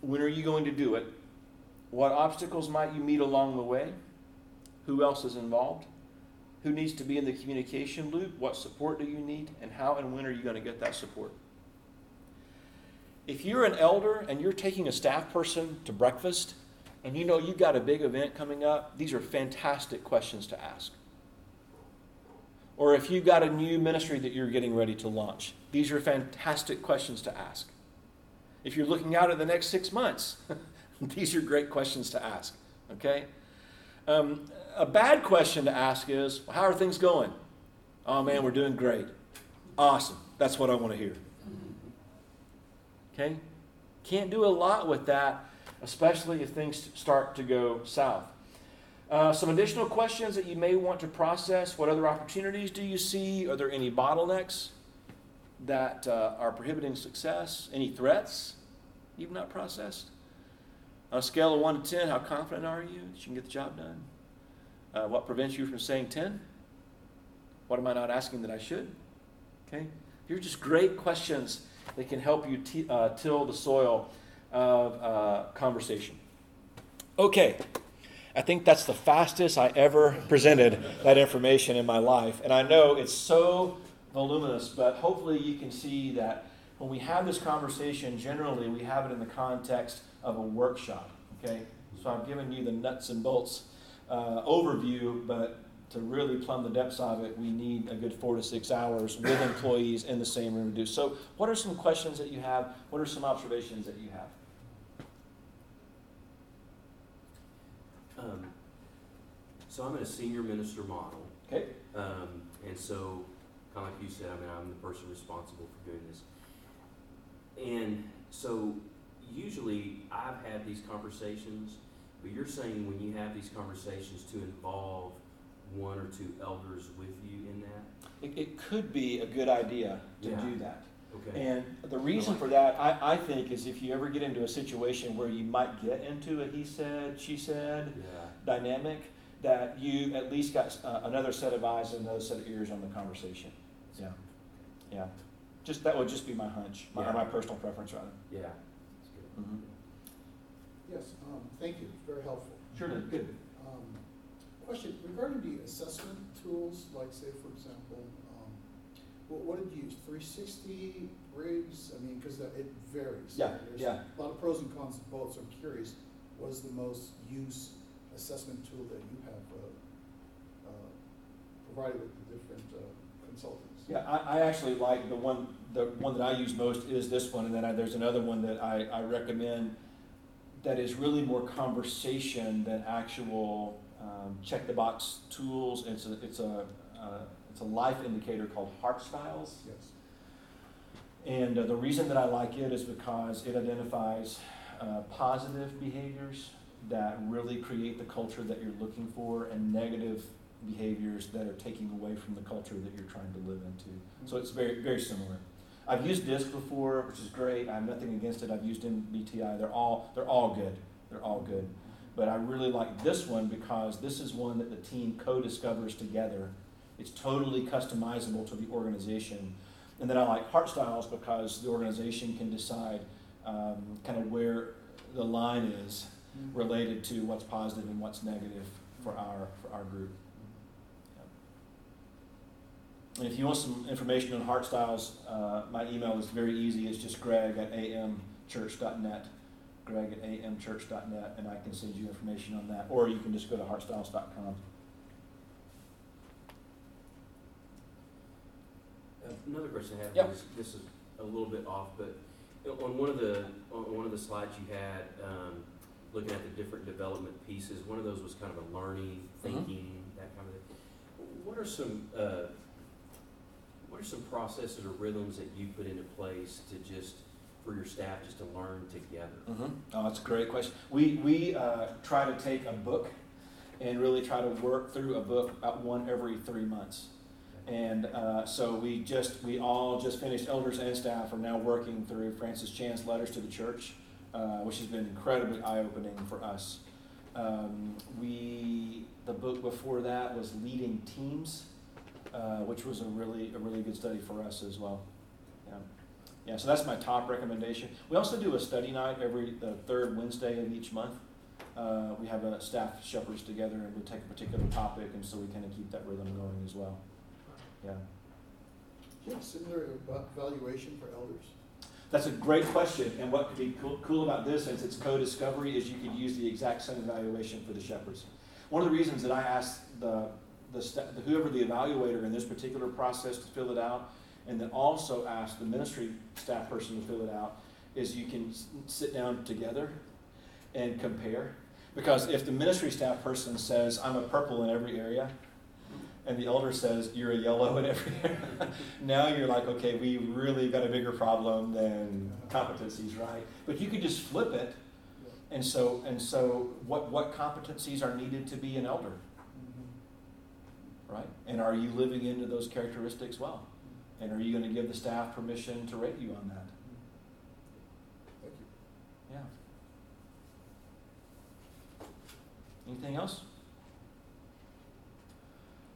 When are you going to do it? What obstacles might you meet along the way? Who else is involved? Who needs to be in the communication loop? What support do you need? And how and when are you going to get that support? If you're an elder and you're taking a staff person to breakfast and you know you've got a big event coming up, these are fantastic questions to ask. Or if you've got a new ministry that you're getting ready to launch, these are fantastic questions to ask. If you're looking out at the next six months, these are great questions to ask. Okay? Um, a bad question to ask is, well, How are things going? Oh man, we're doing great. Awesome. That's what I want to hear. Okay? Can't do a lot with that, especially if things start to go south. Uh, some additional questions that you may want to process. What other opportunities do you see? Are there any bottlenecks that uh, are prohibiting success? Any threats you've not processed? On a scale of 1 to 10, how confident are you that you can get the job done? Uh, what prevents you from saying 10? What am I not asking that I should? Okay? These are just great questions that can help you t- uh, till the soil of uh, conversation. Okay, I think that's the fastest I ever presented that information in my life. And I know it's so voluminous, but hopefully you can see that when we have this conversation, generally we have it in the context of a workshop. Okay? So I've given you the nuts and bolts uh, overview, but to really plumb the depths of it, we need a good four to six hours with employees in the same room to do. So, what are some questions that you have? What are some observations that you have? Um, so I'm in a senior minister model, Okay. um, and so, kind of like you said, I mean, I'm the person responsible for doing this. And so, usually, I've had these conversations, but you're saying when you have these conversations to involve one or two elders with you in that? It, it could be a good idea to Yeah. do that. Okay. And the reason for that, I, I think, is if you ever get into a situation where you might get into a he said, she said yeah. dynamic, that you at least got uh, another set of eyes and another set of ears on the conversation. Yeah. Yeah. Just that would just be my hunch, my, Yeah. my personal preference, rather. Yeah. That's good. Mhm. Yes, um, thank you, very helpful. Sure did. Good. Um, Question, regarding the assessment tools, like say, for example, what, what did you use, three sixty, rigs? I mean, cause it varies. Yeah, There's yeah. A lot of pros and cons of both, so I'm curious, what is the most used assessment tool that you have, uh, uh, provided with the different, uh, consultants? Yeah, I, I actually like the one, the one that I use most is this one, and then I, there's another one that I, I recommend that is really more conversation than actual um, check the box tools. It's a, it's a, uh, it's a life indicator called Heart Styles. Yes. And uh, the reason that I like it is because it identifies uh, positive behaviors that really create the culture that you're looking for and negative behaviors that are taking away from the culture that you're trying to live into. So it's very, very similar. I've used DISC before, which is great. I have nothing against it. I've used MBTI. They're all, they're all good. They're all good. But I really like this one because this is one that the team co-discovers together. It's totally customizable to the organization. And then I like Heart Styles because the organization can decide um, kind of where the line is Mm-hmm. related to what's positive and what's negative for our for our group. And if you want some information on Heart Styles, uh, my email is very easy. It's just greg at amchurch.net, greg at amchurch.net, and I can send you information on that. Or you can just go to heartstyles.com. Another question I have Yeah. is, this is a little bit off, but On one of the, on one of the slides you had, um, looking at the different development pieces, one of those was kind of a learning, thinking, that kind of thing. What are some, uh, what are some processes or rhythms that you put into place to just, for your staff, just to learn together? Mm-hmm. Oh, that's a great question. We, we uh, try to take a book and really try to work through a book about one every three months. And uh, so we just, we all just finished, elders and staff are now working through Francis Chan's letters to the church, uh, which has been incredibly eye opening for us. Um, we, the book before that was Leading Teams, uh, which was a really, a really good study for us as well. Yeah. Yeah, so that's my top recommendation. We also do a study night every the third Wednesday of each month. Uh, we have a staff shepherds together and we take a particular topic, and so we kind of keep that rhythm going as well. Yeah, Do you have similar eva- evaluation for elders? that's a great question. And what could be cool, cool about this, since it's co-discovery, is you could use the exact same evaluation for the shepherds. One of the reasons that I asked the the, sta- the whoever the evaluator in this particular process to fill it out, and then also asked the ministry staff person to fill it out, is you can s- sit down together and compare. Because if the ministry staff person says, I'm a purple in every area, and the elder says, you're a yellow in every area, now you're like, okay, we really got a bigger problem than competencies, right? But you could just flip it, and so, and so what, what competencies are needed to be an elder, mm-hmm. right? And are you living into those characteristics well? And are you going to give the staff permission to rate you on that? Thank you. Yeah. Anything else?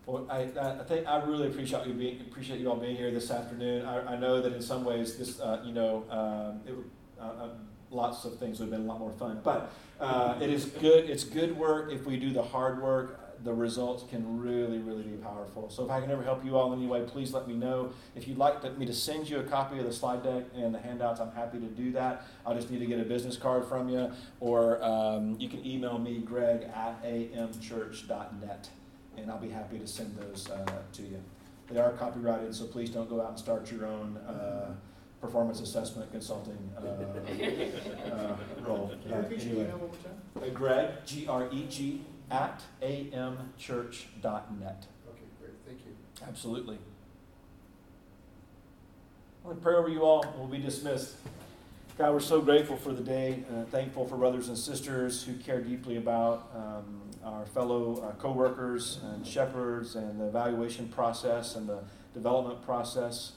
Well, I, I think I really appreciate you being appreciate you all being here this afternoon. I, I know that in some ways this uh, you know um, it, uh, uh, lots of things would have been a lot more fun, but uh, it is good. It's good work. If we do the hard work, the results can really really be powerful. So if I can ever help you all in any way, please let me know. If you'd like me to send you a copy of the slide deck and the handouts, I'm happy to do that. I'll just need to get a business card from you, or um, you can email me, greg at amchurch.net, and I'll be happy to send those uh, to you. They are copyrighted, so please don't go out and start your own uh, performance assessment consulting uh, uh, role. Can you Uh, repeat your anyway. email one? Uh, Greg, G R E G, at amchurch.net. Okay, great, thank you. Absolutely. I'm to pray over you all. We'll be dismissed. God, we're so grateful for the day, uh, thankful for brothers and sisters who care deeply about um, our fellow uh, co-workers and shepherds and the evaluation process and the development process.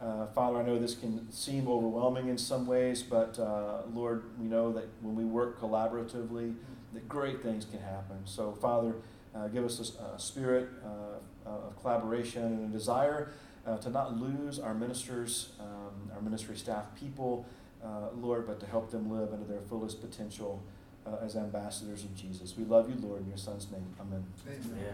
Uh, Father, I know this can seem overwhelming in some ways, but uh, Lord, we know that when we work collaboratively, that great things can happen. So, Father, uh, give us a, a spirit uh, of collaboration and a desire uh, to not lose our ministers, um, our ministry staff people, uh, Lord, but to help them live into their fullest potential uh, as ambassadors of Jesus. We love you, Lord, in your Son's name. Amen. Amen. Yeah.